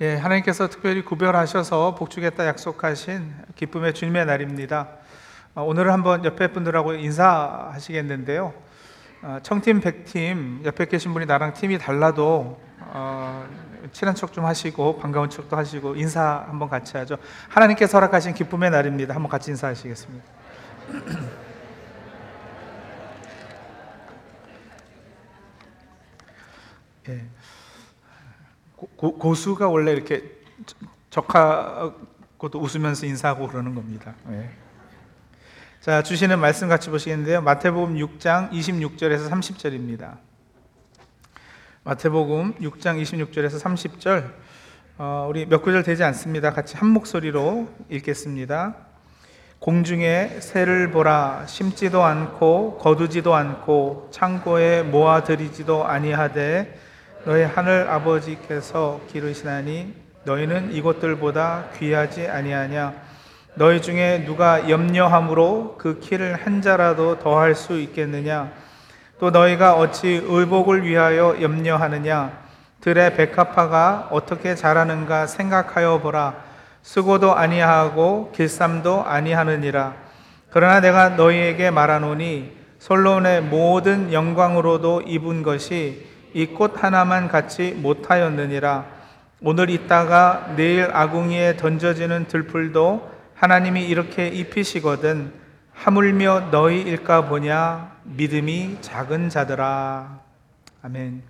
예, 하나님께서 특별히 구별하셔서 복주겠다 약속하신 기쁨의 주님의 날입니다. 어, 오늘은 한번 옆에 분들하고 인사하시겠는데요. 어, 청팀, 백팀, 옆에 계신 분이 나랑 팀이 달라도 어, 친한 척 좀 하시고 반가운 척도 하시고 인사 한번 같이 하죠. 하나님께서 허락하신 기쁨의 날입니다. 한번 같이 인사하시겠습니다. 예. 고, 고수가 원래 이렇게 적하고도 웃으면서 인사하고 그러는 겁니다. 예. 자, 주시는 말씀 같이 보시겠는데요. 마태복음 6장 26절에서 30절입니다. 마태복음 6장 26절에서 30절. 어, 우리 몇 구절 되지 않습니다. 같이 한 목소리로 읽겠습니다. 공중에 새를 보라 심지도 않고 거두지도 않고 창고에 모아들이지도 아니하되 너희 하늘 아버지께서 기르시나니 너희는 이것들보다 귀하지 아니하냐? 너희 중에 누가 염려함으로 그 키를 한 자라도 더할 수 있겠느냐? 또 너희가 어찌 의복을 위하여 염려하느냐? 들의 백합화가 어떻게 자라는가 생각하여 보라. 쓰고도 아니하고 길쌈도 아니하느니라. 그러나 내가 너희에게 말하노니 솔론의 모든 영광으로도 입은 것이 이 꽃 하나만 갖지 못하였느니라 오늘 있다가 내일 아궁이에 던져지는 들풀도 하나님이 이렇게 입히시거든 하물며 너희일까 보냐 믿음이 작은 자들아 아멘.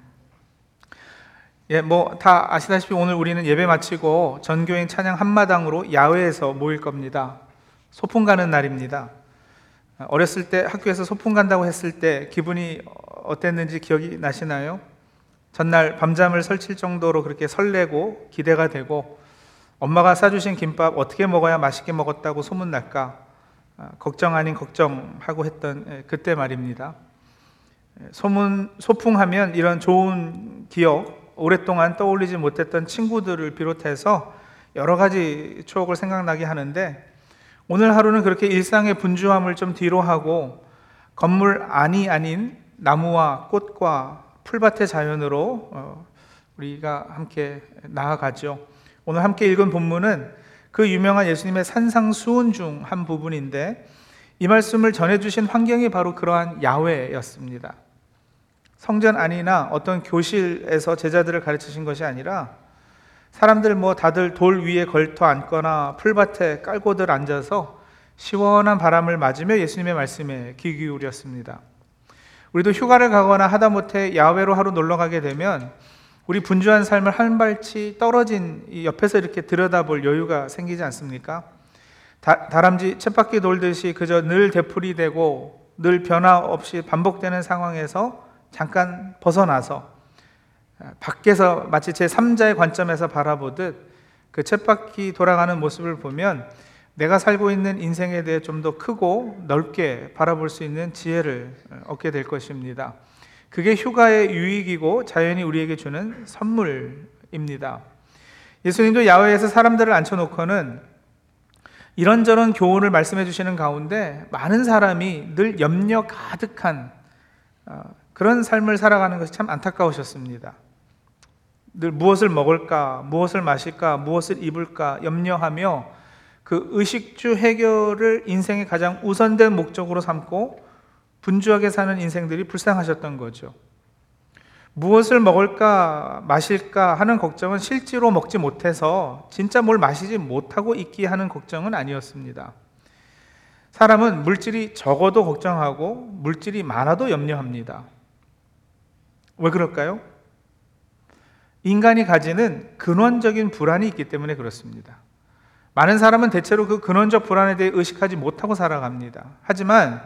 예, 뭐 다 아시다시피 오늘 우리는 예배 마치고 전교인 찬양 한마당으로 야외에서 모일 겁니다. 소풍 가는 날입니다. 어렸을 때 학교에서 소풍 간다고 했을 때 기분이 어땠는지 기억이 나시나요? 전날 밤잠을 설칠 정도로 그렇게 설레고 기대가 되고 엄마가 싸주신 김밥 어떻게 먹어야 맛있게 먹었다고 소문날까 아, 걱정 아닌 걱정하고 했던 예, 그때 말입니다. 예, 소문 소풍하면 이런 좋은 기억 오랫동안 떠올리지 못했던 친구들을 비롯해서 여러 가지 추억을 생각나게 하는데 오늘 하루는 그렇게 일상의 분주함을 좀 뒤로 하고 건물 안이 아닌 나무와 꽃과 풀밭의 자연으로 어, 우리가 함께 나아가죠. 오늘 함께 읽은 본문은 그 유명한 예수님의 산상수훈 중 한 부분인데 이 말씀을 전해주신 환경이 바로 그러한 야외였습니다. 성전 안이나 어떤 교실에서 제자들을 가르치신 것이 아니라 사람들 뭐 다들 돌 위에 걸터 앉거나 풀밭에 깔고들 앉아서 시원한 바람을 맞으며 예수님의 말씀에 귀 기울였습니다. 우리도 휴가를 가거나 하다못해 야외로 하루 놀러 가게 되면 우리 분주한 삶을 한 발치 떨어진 옆에서 이렇게 들여다볼 여유가 생기지 않습니까? 다, 다람쥐 쳇바퀴 돌듯이 그저 늘 되풀이되고 늘 변화 없이 반복되는 상황에서 잠깐 벗어나서 밖에서 마치 제 3자의 관점에서 바라보듯 그 쳇바퀴 돌아가는 모습을 보면 내가 살고 있는 인생에 대해 좀 더 크고 넓게 바라볼 수 있는 지혜를 얻게 될 것입니다. 그게 휴가의 유익이고 자연이 우리에게 주는 선물입니다. 예수님도 야외에서 사람들을 앉혀놓고는 이런저런 교훈을 말씀해 주시는 가운데 많은 사람이 늘 염려 가득한 어, 그런 삶을 살아가는 것이 참 안타까우셨습니다. 늘 무엇을 먹을까, 무엇을 마실까, 무엇을 입을까 염려하며 그 의식주 해결을 인생의 가장 우선된 목적으로 삼고 분주하게 사는 인생들이 불쌍하셨던 거죠. 무엇을 먹을까 마실까 하는 걱정은 실제로 먹지 못해서 진짜 뭘 마시지 못하고 있기 하는 걱정은 아니었습니다. 사람은 물질이 적어도 걱정하고 물질이 많아도 염려합니다. 왜 그럴까요? 인간이 가지는 근원적인 불안이 있기 때문에 그렇습니다. 많은 사람은 대체로 그 근원적 불안에 대해 의식하지 못하고 살아갑니다. 하지만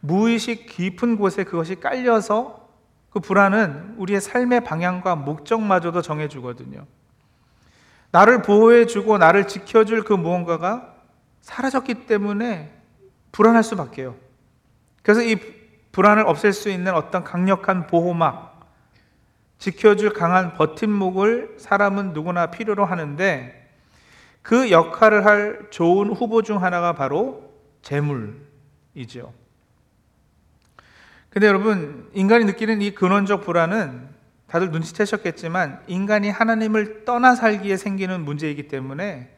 무의식 깊은 곳에 그것이 깔려서 그 불안은 우리의 삶의 방향과 목적마저도 정해주거든요. 나를 보호해주고 나를 지켜줄 그 무언가가 사라졌기 때문에 불안할 수밖에요. 그래서 이 불안을 없앨 수 있는 어떤 강력한 보호막, 지켜줄 강한 버팀목을 사람은 누구나 필요로 하는데 그 역할을 할 좋은 후보 중 하나가 바로 재물이죠. 근데 여러분, 인간이 느끼는 이 근원적 불안은 다들 눈치채셨겠지만 인간이 하나님을 떠나 살기에 생기는 문제이기 때문에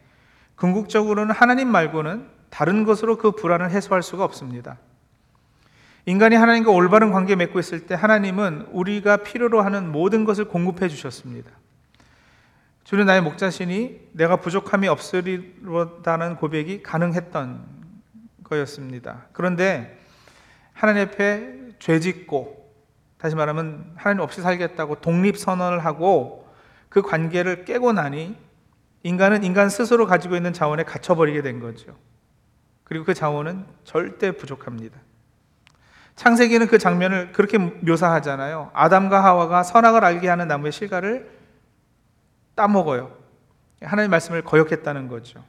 궁극적으로는 하나님 말고는 다른 것으로 그 불안을 해소할 수가 없습니다. 인간이 하나님과 올바른 관계 맺고 있을 때 하나님은 우리가 필요로 하는 모든 것을 공급해 주셨습니다. 주는 나의 목자신이 내가 부족함이 없으리로다는 고백이 가능했던 거였습니다. 그런데 하나님 앞에 죄 짓고 다시 말하면 하나님 없이 살겠다고 독립 선언을 하고 그 관계를 깨고 나니 인간은 인간 스스로 가지고 있는 자원에 갇혀 버리게 된 거죠. 그리고 그 자원은 절대 부족합니다. 창세기는 그 장면을 그렇게 묘사하잖아요. 아담과 하와가 선악을 알게 하는 나무의 실과를 따먹어요. 하나님 말씀을 거역했다는 거죠.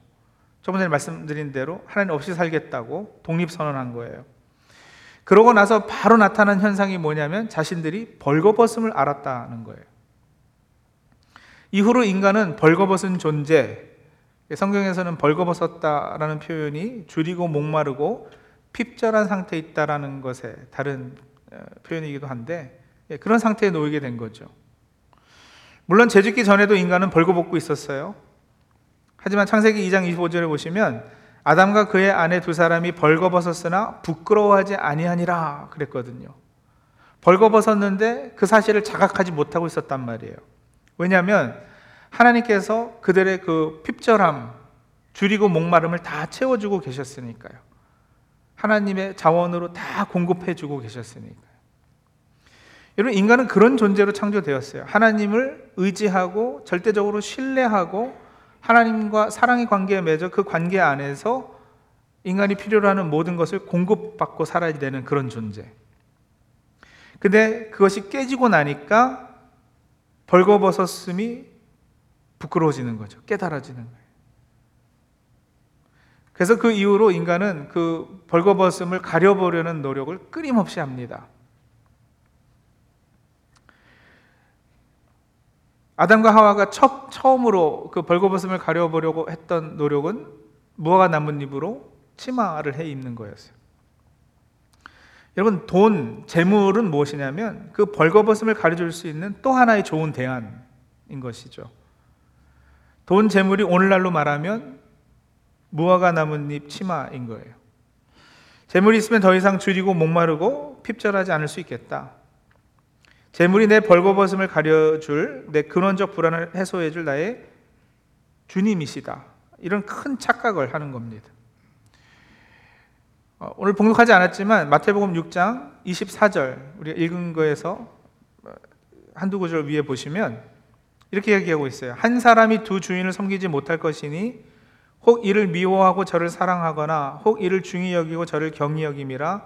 저번 에 말씀드린 대로 하나님 없이 살겠다고 독립선언한 거예요. 그러고 나서 바로 나타난 현상이 뭐냐면 자신들이 벌거벗음을 알았다는 거예요. 이후로 인간은 벌거벗은 존재, 성경에서는 벌거벗었다라는 표현이 줄이고 목마르고 핍절한 상태에 있다라는 것에 다른 어, 표현이기도 한데 예, 그런 상태에 놓이게 된 거죠. 물론 재짓기 전에도 인간은 벌거벗고 있었어요. 하지만 창세기 2장 25절에 보시면 아담과 그의 아내 두 사람이 벌거벗었으나 부끄러워하지 아니하니라 그랬거든요. 벌거벗었는데 그 사실을 자각하지 못하고 있었단 말이에요. 왜냐하면 하나님께서 그들의 그 핍절함, 줄이고 목마름을 다 채워주고 계셨으니까요. 하나님의 자원으로 다 공급해 주고 계셨으니까요. 여러분, 인간은 그런 존재로 창조되었어요. 하나님을 의지하고 절대적으로 신뢰하고 하나님과 사랑의 관계에 맺어 그 관계 안에서 인간이 필요로 하는 모든 것을 공급받고 살아야 되는 그런 존재. 근데 그것이 깨지고 나니까 벌거벗었음이 부끄러워지는 거죠. 깨달아지는 거예요. 그래서 그 이후로 인간은 그 벌거벗음을 가려보려는 노력을 끊임없이 합니다. 아담과 하와가 첫, 처음으로 그 벌거벗음을 가려보려고 했던 노력은 무화과 나뭇잎으로 치마를 해 입는 거였어요. 여러분, 돈, 재물은 무엇이냐면 그 벌거벗음을 가려줄 수 있는 또 하나의 좋은 대안인 것이죠. 돈, 재물이 오늘날로 말하면 무화과 나뭇잎 치마인 거예요. 재물이 있으면 더 이상 줄이고 목마르고 핍절하지 않을 수 있겠다. 재물이 내 벌거벗음을 가려줄 내 근원적 불안을 해소해줄 나의 주님이시다. 이런 큰 착각을 하는 겁니다. 어, 오늘 봉독하지 않았지만 마태복음 6장 24절 우리가 읽은 거에서 어, 한두 구절 위에 보시면 이렇게 얘기하고 있어요. 한 사람이 두 주인을 섬기지 못할 것이니 혹 이를 미워하고 저를 사랑하거나 혹 이를 중히 여기고 저를 경히 여김이라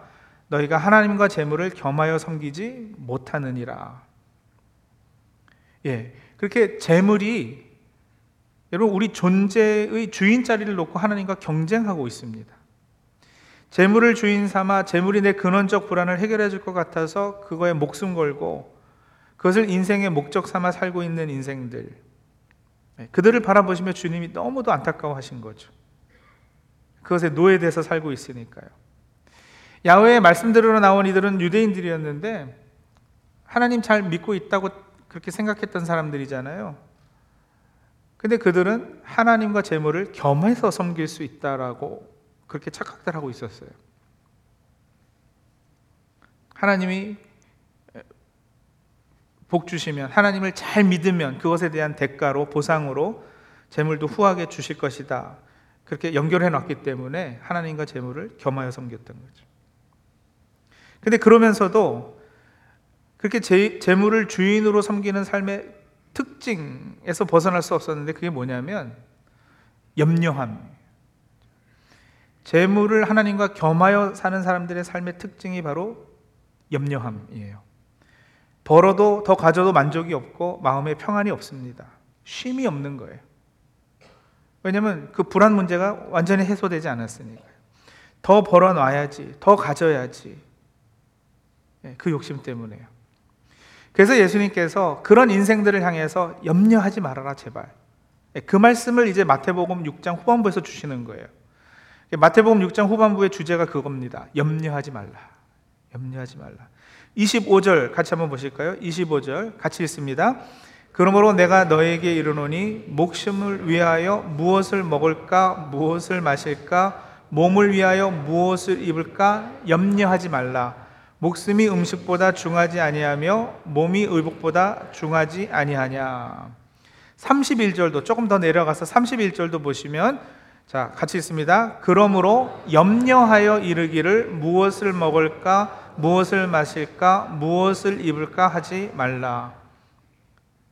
너희가 하나님과 재물을 겸하여 섬기지 못하느니라. 예. 그렇게 재물이 여러분 우리 존재의 주인 자리를 놓고 하나님과 경쟁하고 있습니다. 재물을 주인 삼아 재물이 내 근원적 불안을 해결해 줄 것 같아서 그거에 목숨 걸고 그것을 인생의 목적 삼아 살고 있는 인생들. 예, 그들을 바라보시며 주님이 너무도 안타까워하신 거죠. 그것에 노예돼서 살고 있으니까요. 야훼의 말씀대로 나온 이들은 유대인들이었는데 하나님 잘 믿고 있다고 그렇게 생각했던 사람들이잖아요. 근데 그들은 하나님과 재물을 겸해서 섬길 수 있다라고 그렇게 착각들 하고 있었어요. 하나님이 복 주시면 하나님을 잘 믿으면 그것에 대한 대가로 보상으로 재물도 후하게 주실 것이다. 그렇게 연결해 놨기 때문에 하나님과 재물을 겸하여 섬겼던 거죠. 근데 그러면서도 그렇게 재, 재물을 주인으로 섬기는 삶의 특징에서 벗어날 수 없었는데 그게 뭐냐면 염려함. 재물을 하나님과 겸하여 사는 사람들의 삶의 특징이 바로 염려함이에요. 벌어도 더 가져도 만족이 없고 마음에 평안이 없습니다. 쉼이 없는 거예요. 왜냐하면 그 불안 문제가 완전히 해소되지 않았으니까요. 더 벌어놔야지, 더 가져야지, 예, 그 욕심 때문에요. 그래서 예수님께서 그런 인생들을 향해서 염려하지 말아라 제발. 예, 그 말씀을 이제 마태복음 6장 후반부에서 주시는 거예요. 마태복음 6장 후반부의 주제가 그겁니다. 염려하지 말라. 염려하지 말라. 25절 같이 한번 보실까요? 25절 같이 읽습니다. 그러므로 내가 너에게 이르노니 목숨을 위하여 무엇을 먹을까 무엇을 마실까 몸을 위하여 무엇을 입을까 염려하지 말라. 목숨이 음식보다 중하지 아니하며 몸이 의복보다 중하지 아니하냐. 31절도 조금 더 내려가서 31절도 보시면 자, 같이 있습니다. 그러므로 염려하여 이르기를 무엇을 먹을까 무엇을 마실까 무엇을 입을까 하지 말라.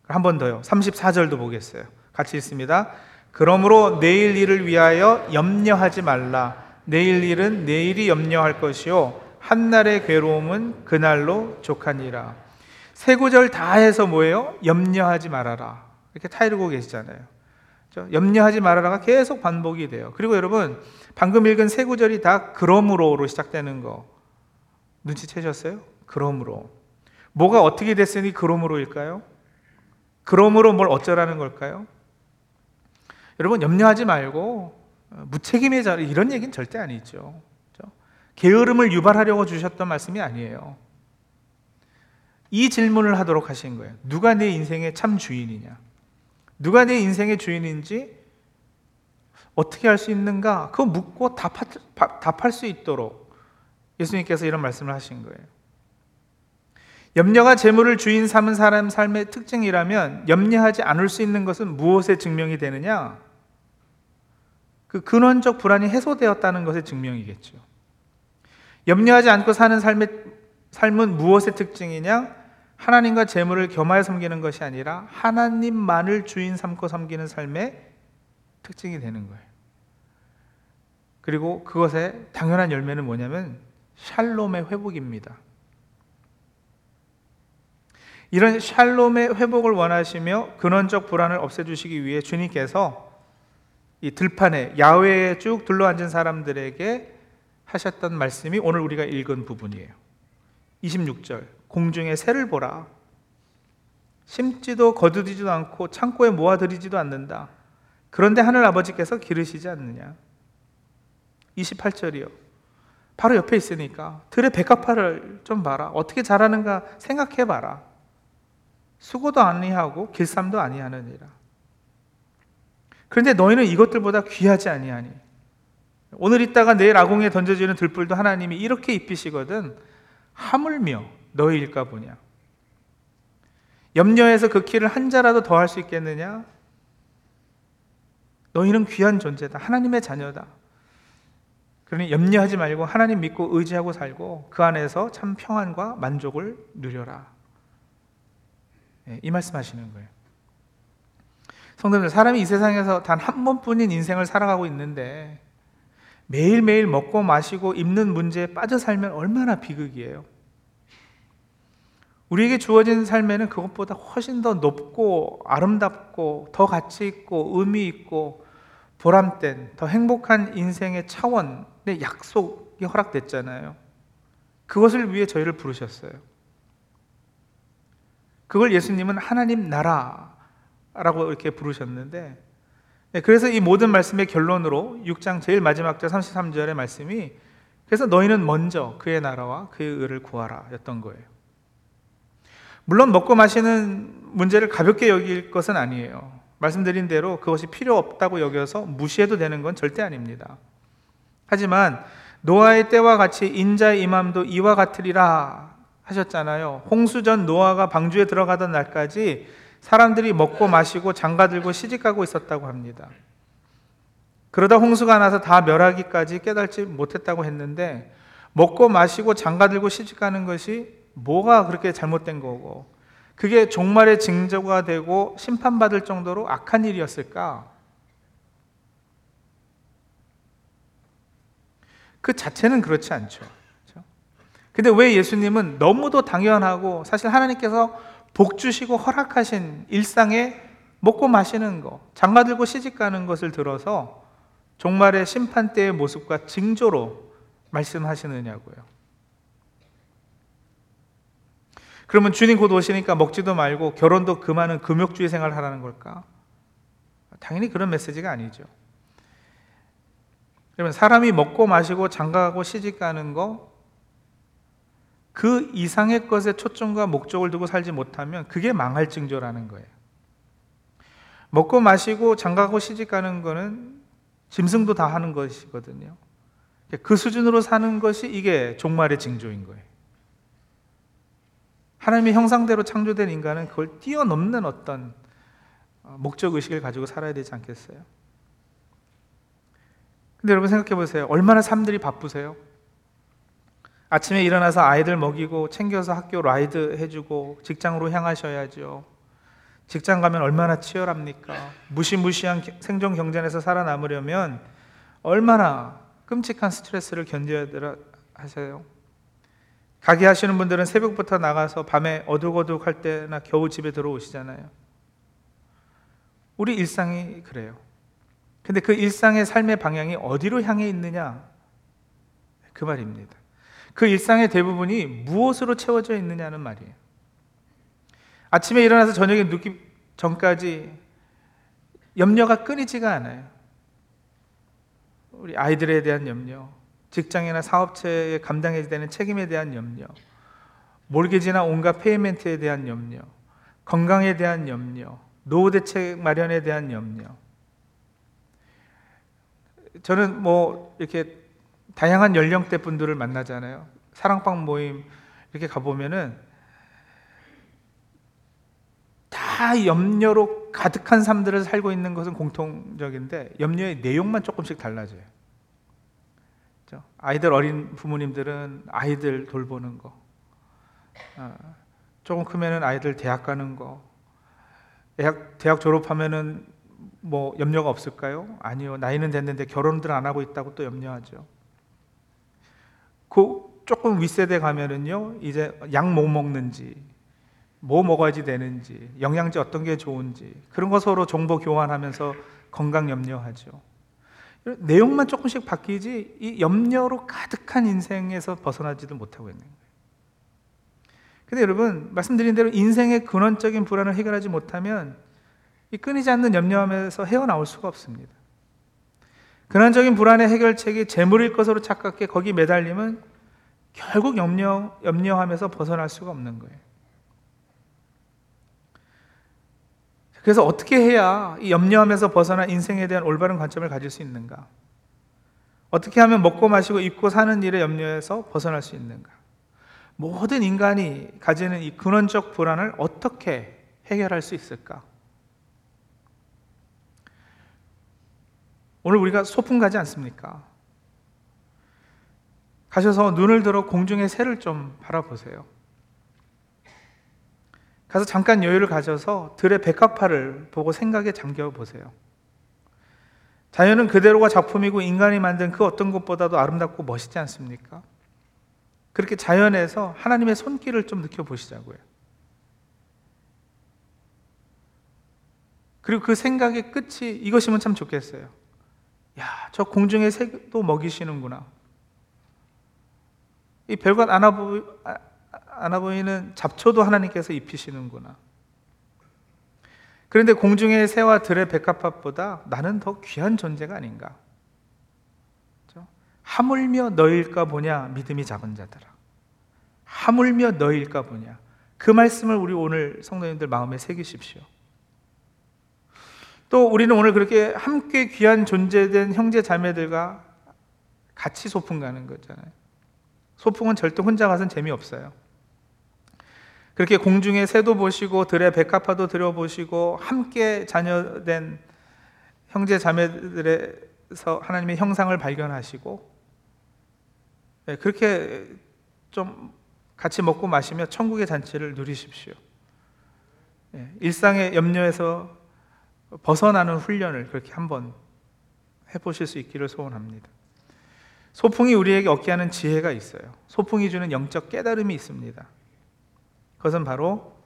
한 번 더요. 34절도 보겠어요. 같이 있습니다. 그러므로 내일 일을 위하여 염려하지 말라. 내일 일은 내일이 염려할 것이요 한날의 괴로움은 그날로 족하니라. 세 구절 다 해서 뭐예요? 염려하지 말아라. 이렇게 타이르고 계시잖아요. 그렇죠? 염려하지 말아라가 계속 반복이 돼요. 그리고 여러분 방금 읽은 세 구절이 다 그러므로로 시작되는 거 눈치채셨어요? 그러므로 뭐가 어떻게 됐으니 그러므로일까요? 그러므로 뭘 어쩌라는 걸까요? 여러분 염려하지 말고 어, 무책임의 자리 이런 얘기는 절대 아니죠. 그렇죠? 게으름을 유발하려고 주셨던 말씀이 아니에요. 이 질문을 하도록 하신 거예요. 누가 내 인생의 참 주인이냐? 누가 내 인생의 주인인지 어떻게 할수 있는가? 그거 묻고 답할, 답할 수 있도록 예수님께서 이런 말씀을 하신 거예요. 염려가 재물을 주인 삼은 사람 삶의 특징이라면 염려하지 않을 수 있는 것은 무엇에 증명이 되느냐? 그 근원적 불안이 해소되었다는 것의 증명이겠죠. 염려하지 않고 사는 삶의 삶은 무엇의 특징이냐? 하나님과 재물을 겸하여 섬기는 것이 아니라 하나님만을 주인 삼고 섬기는 삶의 특징이 되는 거예요. 그리고 그것의 당연한 열매는 뭐냐면 샬롬의 회복입니다. 이런 샬롬의 회복을 원하시며 근원적 불안을 없애주시기 위해 주님께서 이 들판에 야외에 쭉 둘러앉은 사람들에게 하셨던 말씀이 오늘 우리가 읽은 부분이에요. 26절 공중의 새를 보라 심지도 거두지도 않고 창고에 모아들이지도 않는다. 그런데 하늘 아버지께서 기르시지 않느냐. 28절이요. 바로 옆에 있으니까 들의 백합화를 좀 봐라. 어떻게 자라는가 생각해 봐라. 수고도 아니하고 길쌈도 아니하느니라. 그런데 너희는 이것들보다 귀하지 아니하니. 오늘 있다가 내일 아궁에 던져지는 들불도 하나님이 이렇게 입히시거든 하물며 너희일까 보냐. 염려해서 그 키를 한 자라도 더 할 수 있겠느냐? 너희는 귀한 존재다. 하나님의 자녀다. 그러니 염려하지 말고 하나님 믿고 의지하고 살고 그 안에서 참 평안과 만족을 누려라. 예, 이 말씀 하시는 거예요. 성도들, 사람이 이 세상에서 단 한 번뿐인 인생을 살아가고 있는데 매일매일 먹고 마시고 입는 문제에 빠져 살면 얼마나 비극이에요. 우리에게 주어진 삶에는 그것보다 훨씬 더 높고 아름답고 더 가치 있고 의미 있고 보람된 더 행복한 인생의 차원 의 약속이 허락됐잖아요. 그것을 위해 저희를 부르셨어요. 그걸 예수님은 하나님 나라라고 이렇게 부르셨는데 네, 그래서 이 모든 말씀의 결론으로 6장 제일 마지막 절 33절의 말씀이 그래서 너희는 먼저 그의 나라와 그의 의를 구하라 였던 거예요. 물론 먹고 마시는 문제를 가볍게 여길 것은 아니에요. 말씀드린 대로 그것이 필요 없다고 여겨서 무시해도 되는 건 절대 아닙니다. 하지만 노아의 때와 같이 인자의 임함도 이와 같으리라 하셨잖아요. 홍수 전 노아가 방주에 들어가던 날까지 사람들이 먹고 마시고 장가 들고 시집 가고 있었다고 합니다. 그러다 홍수가 나서 다 멸하기까지 깨달지 못했다고 했는데 먹고 마시고 장가 들고 시집 가는 것이 뭐가 그렇게 잘못된 거고 그게 종말의 징조가 되고 심판받을 정도로 악한 일이었을까? 그 자체는 그렇지 않죠. 그렇죠? 근데 왜 예수님은 너무도 당연하고 사실 하나님께서 복 주시고 허락하신 일상에 먹고 마시는 거, 장가 들고 시집 가는 것을 들어서 종말의 심판 때의 모습과 징조로 말씀하시느냐고요. 그러면 주님 곧 오시니까 먹지도 말고 결혼도 그만은 금욕주의 생활 하라는 걸까? 당연히 그런 메시지가 아니죠. 그러면 사람이 먹고 마시고 장가가고 시집 가는 거, 그 이상의 것에 초점과 목적을 두고 살지 못하면 그게 망할 징조라는 거예요. 먹고 마시고 장가고 시집 가는 거는 짐승도 다 하는 것이거든요. 그 수준으로 사는 것이 이게 종말의 징조인 거예요. 하나님의 형상대로 창조된 인간은 그걸 뛰어넘는 어떤 목적 의식을 가지고 살아야 되지 않겠어요? 근데 여러분 생각해 보세요. 얼마나 삶들이 바쁘세요? 아침에 일어나서 아이들 먹이고 챙겨서 학교 라이드 해주고 직장으로 향하셔야죠. 직장 가면 얼마나 치열합니까? 무시무시한 생존 경쟁에서 살아남으려면 얼마나 끔찍한 스트레스를 견뎌야 하세요. 가게 하시는 분들은 새벽부터 나가서 밤에 어둑어둑 할 때나 겨우 집에 들어오시잖아요. 우리 일상이 그래요. 근데 그 일상의 삶의 방향이 어디로 향해 있느냐? 그 말입니다. 그 일상의 대부분이 무엇으로 채워져 있느냐는 말이에요. 아침에 일어나서 저녁에 눕기 전까지 염려가 끊이지가 않아요. 우리 아이들에 대한 염려, 직장이나 사업체에 감당해야 되는 책임에 대한 염려, 몰개지나 온갖 페이멘트에 대한 염려, 건강에 대한 염려, 노후 대책 마련에 대한 염려. 저는 뭐 이렇게 다양한 연령대 분들을 만나잖아요. 사랑방 모임 이렇게 가보면은 다 염려로 가득한 삶들을 살고 있는 것은 공통적인데 염려의 내용만 조금씩 달라져요. 아이들 어린 부모님들은 아이들 돌보는 거, 아, 조금 크면은 아이들 대학 가는 거, 대학, 대학 졸업하면은 뭐 염려가 없을까요? 아니요. 나이는 됐는데 결혼들 안 하고 있다고 또 염려하죠. 그 조금 윗세대 가면은요, 이제 약 뭐 먹는지, 뭐 먹어야지 되는지, 영양제 어떤 게 좋은지, 그런 거 서로 정보 교환하면서 건강 염려하죠. 내용만 조금씩 바뀌지, 이 염려로 가득한 인생에서 벗어나지도 못하고 있는 거예요. 근데 여러분, 말씀드린 대로 인생의 근원적인 불안을 해결하지 못하면 이 끊이지 않는 염려함에서 헤어나올 수가 없습니다. 근원적인 불안의 해결책이 재물일 것으로 착각해 거기 매달리면 결국 염려, 염려하면서 벗어날 수가 없는 거예요. 그래서 어떻게 해야 이 염려하면서 벗어나 인생에 대한 올바른 관점을 가질 수 있는가? 어떻게 하면 먹고 마시고 입고 사는 일에 염려해서 벗어날 수 있는가? 모든 인간이 가지는 이 근원적 불안을 어떻게 해결할 수 있을까? 오늘 우리가 소풍 가지 않습니까? 가셔서 눈을 들어 공중의 새를 좀 바라보세요. 가서 잠깐 여유를 가져서 들의 백합화를 보고 생각에 잠겨 보세요. 자연은 그대로가 작품이고 인간이 만든 그 어떤 것보다도 아름답고 멋있지 않습니까? 그렇게 자연에서 하나님의 손길을 좀 느껴보시자고요. 그리고 그 생각의 끝이 이것이면 참 좋겠어요. 야, 저 공중의 새도 먹이시는구나. 이 별것 안 안아 보이는 잡초도 하나님께서 입히시는구나. 그런데 공중의 새와 들의 백합밭보다 나는 더 귀한 존재가 아닌가. 그렇죠? 하물며 너일까 보냐 믿음이 작은 자들아. 하물며 너일까 보냐. 그 말씀을 우리 오늘 성도님들 마음에 새기십시오. 또 우리는 오늘 그렇게 함께 귀한 존재된 형제 자매들과 같이 소풍 가는 거잖아요. 소풍은 절대 혼자 가선 재미없어요. 그렇게 공중의 새도 보시고 들의 백합화도 들여보시고 함께 자녀된 형제 자매들에서 하나님의 형상을 발견하시고 네, 그렇게 좀 같이 먹고 마시며 천국의 잔치를 누리십시오. 네, 일상의 염려에서 벗어나는 훈련을 그렇게 한번 해보실 수 있기를 소원합니다. 소풍이 우리에게 얻게 하는 지혜가 있어요. 소풍이 주는 영적 깨달음이 있습니다. 그것은 바로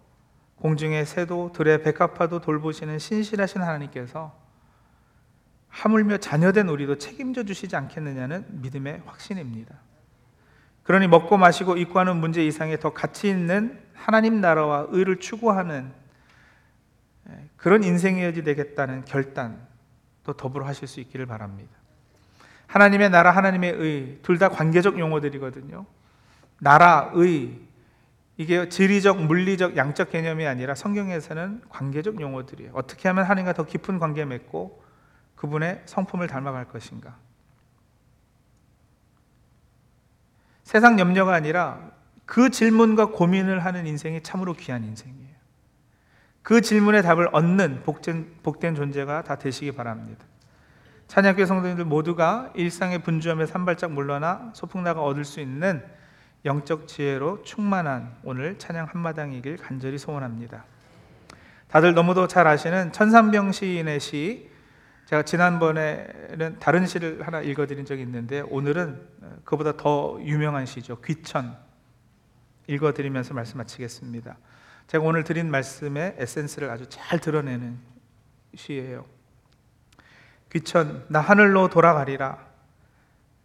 공중의 새도 들의 백합화도 돌보시는 신실하신 하나님께서 하물며 자녀된 우리도 책임져 주시지 않겠느냐는 믿음의 확신입니다. 그러니 먹고 마시고 입고 하는 문제 이상에 더 가치 있는 하나님 나라와 의를 추구하는 예, 그런 인생이어야 되겠다는 결단도 더불어 하실 수 있기를 바랍니다. 하나님의 나라, 하나님의 의, 둘 다 관계적 용어들이거든요. 나라, 의 이게 지리적, 물리적, 양적 개념이 아니라 성경에서는 관계적 용어들이에요. 어떻게 하면 하나님과 더 깊은 관계 맺고 그분의 성품을 닮아갈 것인가? 세상 염려가 아니라 그 질문과 고민을 하는 인생이 참으로 귀한 인생이에요. 그 질문의 답을 얻는 복된, 복된 존재가 다 되시기 바랍니다. 찬양교 성도님들 모두가 일상의 분주함에 산발짝 물러나 소풍나가 얻을 수 있는 영적 지혜로 충만한 오늘 찬양 한마당이길 간절히 소원합니다. 다들 너무도 잘 아시는 천삼병 시인의 시 제가 지난번에는 다른 시를 하나 읽어드린 적이 있는데 오늘은 그보다 더 유명한 시죠. 귀천 읽어드리면서 말씀 마치겠습니다. 제가 오늘 드린 말씀의 에센스를 아주 잘 드러내는 시예요. 귀천 나 하늘로 돌아가리라.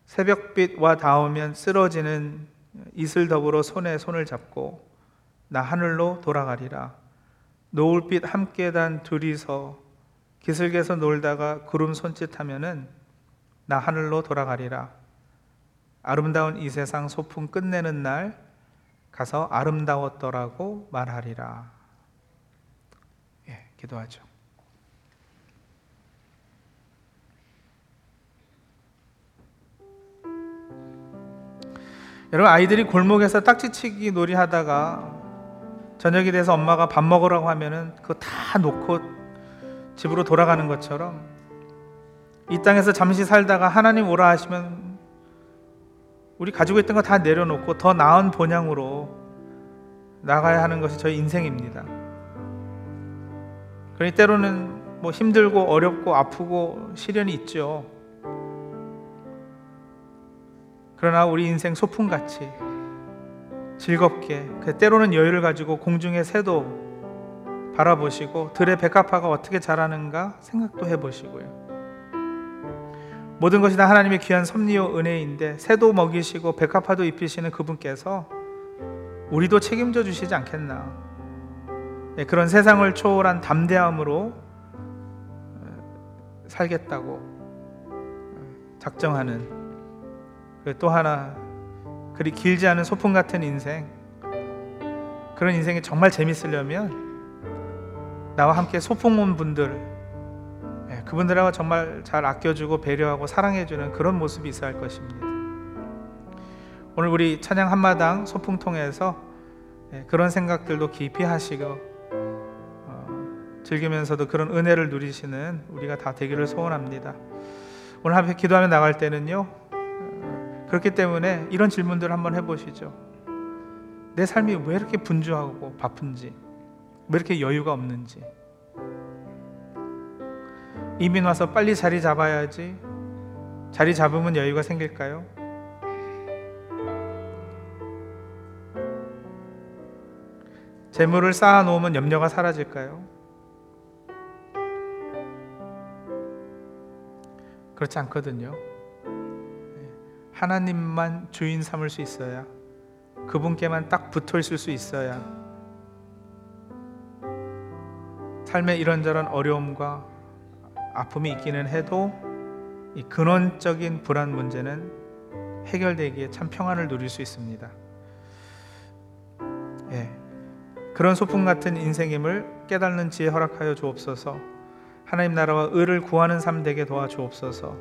새벽빛와 닿으면 쓰러지는 이슬 더불어 손에 손을 잡고 나 하늘로 돌아가리라. 노을빛 함께 단 둘이서 기슭에서 놀다가 구름 손짓하면은 나 하늘로 돌아가리라. 아름다운 이 세상 소풍 끝내는 날 가서 아름다웠더라고 말하리라. 예, 기도하죠. 여러분 아이들이 골목에서 딱지치기 놀이 하다가 저녁이 돼서 엄마가 밥 먹으라고 하면은 그거 다 놓고 집으로 돌아가는 것처럼 이 땅에서 잠시 살다가 하나님 오라 하시면 우리 가지고 있던 거 다 내려놓고 더 나은 본향으로 나가야 하는 것이 저희 인생입니다. 그러니 때로는 뭐 힘들고 어렵고 아프고 시련이 있죠. 그러나 우리 인생 소풍같이 즐겁게 그 때로는 여유를 가지고 공중의 새도 바라보시고 들의 백합화가 어떻게 자라는가 생각도 해보시고요. 모든 것이 다 하나님의 귀한 섭리요 은혜인데 새도 먹이시고 백합화도 입히시는 그분께서 우리도 책임져 주시지 않겠나. 네, 그런 세상을 초월한 담대함으로 어, 살겠다고 어, 작정하는 또 하나 그리 길지 않은 소풍 같은 인생 그런 인생이 정말 재밌으려면 나와 함께 소풍 온 분들 예, 그분들하고 정말 잘 아껴주고 배려하고 사랑해주는 그런 모습이 있어야 할 것입니다. 오늘 우리 찬양 한마당 소풍 통해서 예, 그런 생각들도 깊이 하시고 어, 즐기면서도 그런 은혜를 누리시는 우리가 다 되기를 소원합니다. 오늘 함께 기도하며 나갈 때는요 그렇기 때문에 이런 질문들 한번 해보시죠. 내 삶이 왜 이렇게 분주하고 바쁜지, 왜 이렇게 여유가 없는지. 이민 와서 빨리 자리 잡아야지. 자리 잡으면 여유가 생길까요? 재물을 쌓아 놓으면 염려가 사라질까요? 그렇지 않거든요. 하나님만 주인 삼을 수 있어야 그분께만 딱 붙어 있을 수 있어야 삶의 이런저런 어려움과 아픔이 있기는 해도 이 근원적인 불안 문제는 해결되기에 참 평안을 누릴 수 있습니다. 예. 그런 소풍 같은 인생임을 깨닫는 지혜 허락하여 주옵소서. 하나님 나라와 의를 구하는 삶 되게 도와 주옵소서.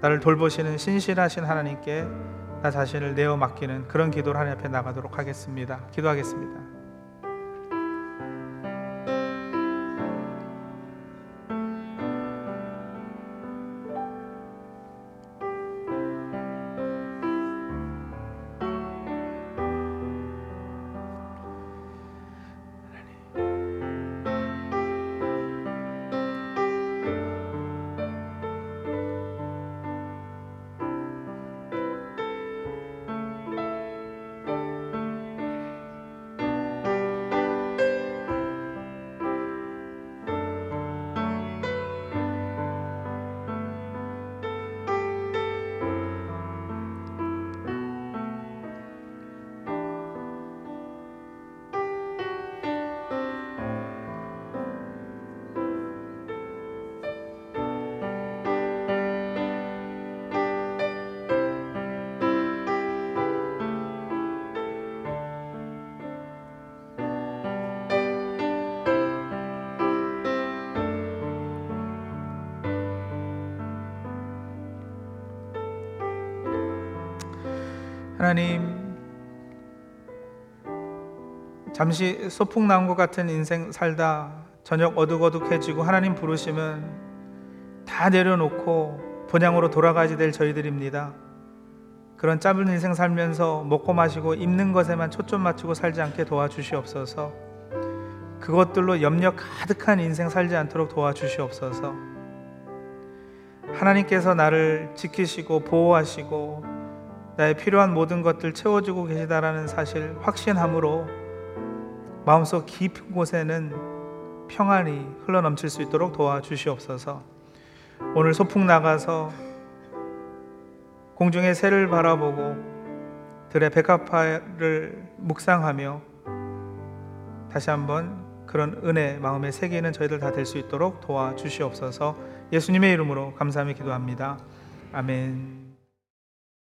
나를 돌보시는 신실하신 하나님께 나 자신을 내어 맡기는 그런 기도를 하나님 앞에 나가도록 하겠습니다. 기도하겠습니다. 하나님 잠시 소풍 나온 것 같은 인생 살다 저녁 어둑어둑해지고 하나님 부르시면 다 내려놓고 본향으로 돌아가야 될 저희들입니다. 그런 짧은 인생 살면서 먹고 마시고 입는 것에만 초점 맞추고 살지 않게 도와주시옵소서. 그것들로 염려 가득한 인생 살지 않도록 도와주시옵소서. 하나님께서 나를 지키시고 보호하시고 나의 필요한 모든 것들 채워주고 계시다라는 사실 확신함으로 마음속 깊은 곳에는 평안이 흘러넘칠 수 있도록 도와주시옵소서. 오늘 소풍 나가서 공중의 새를 바라보고 들의 백합화를 묵상하며 다시 한번 그런 은혜 마음에 새기는 저희들 다 될 수 있도록 도와주시옵소서. 예수님의 이름으로 감사하며 기도합니다. 아멘.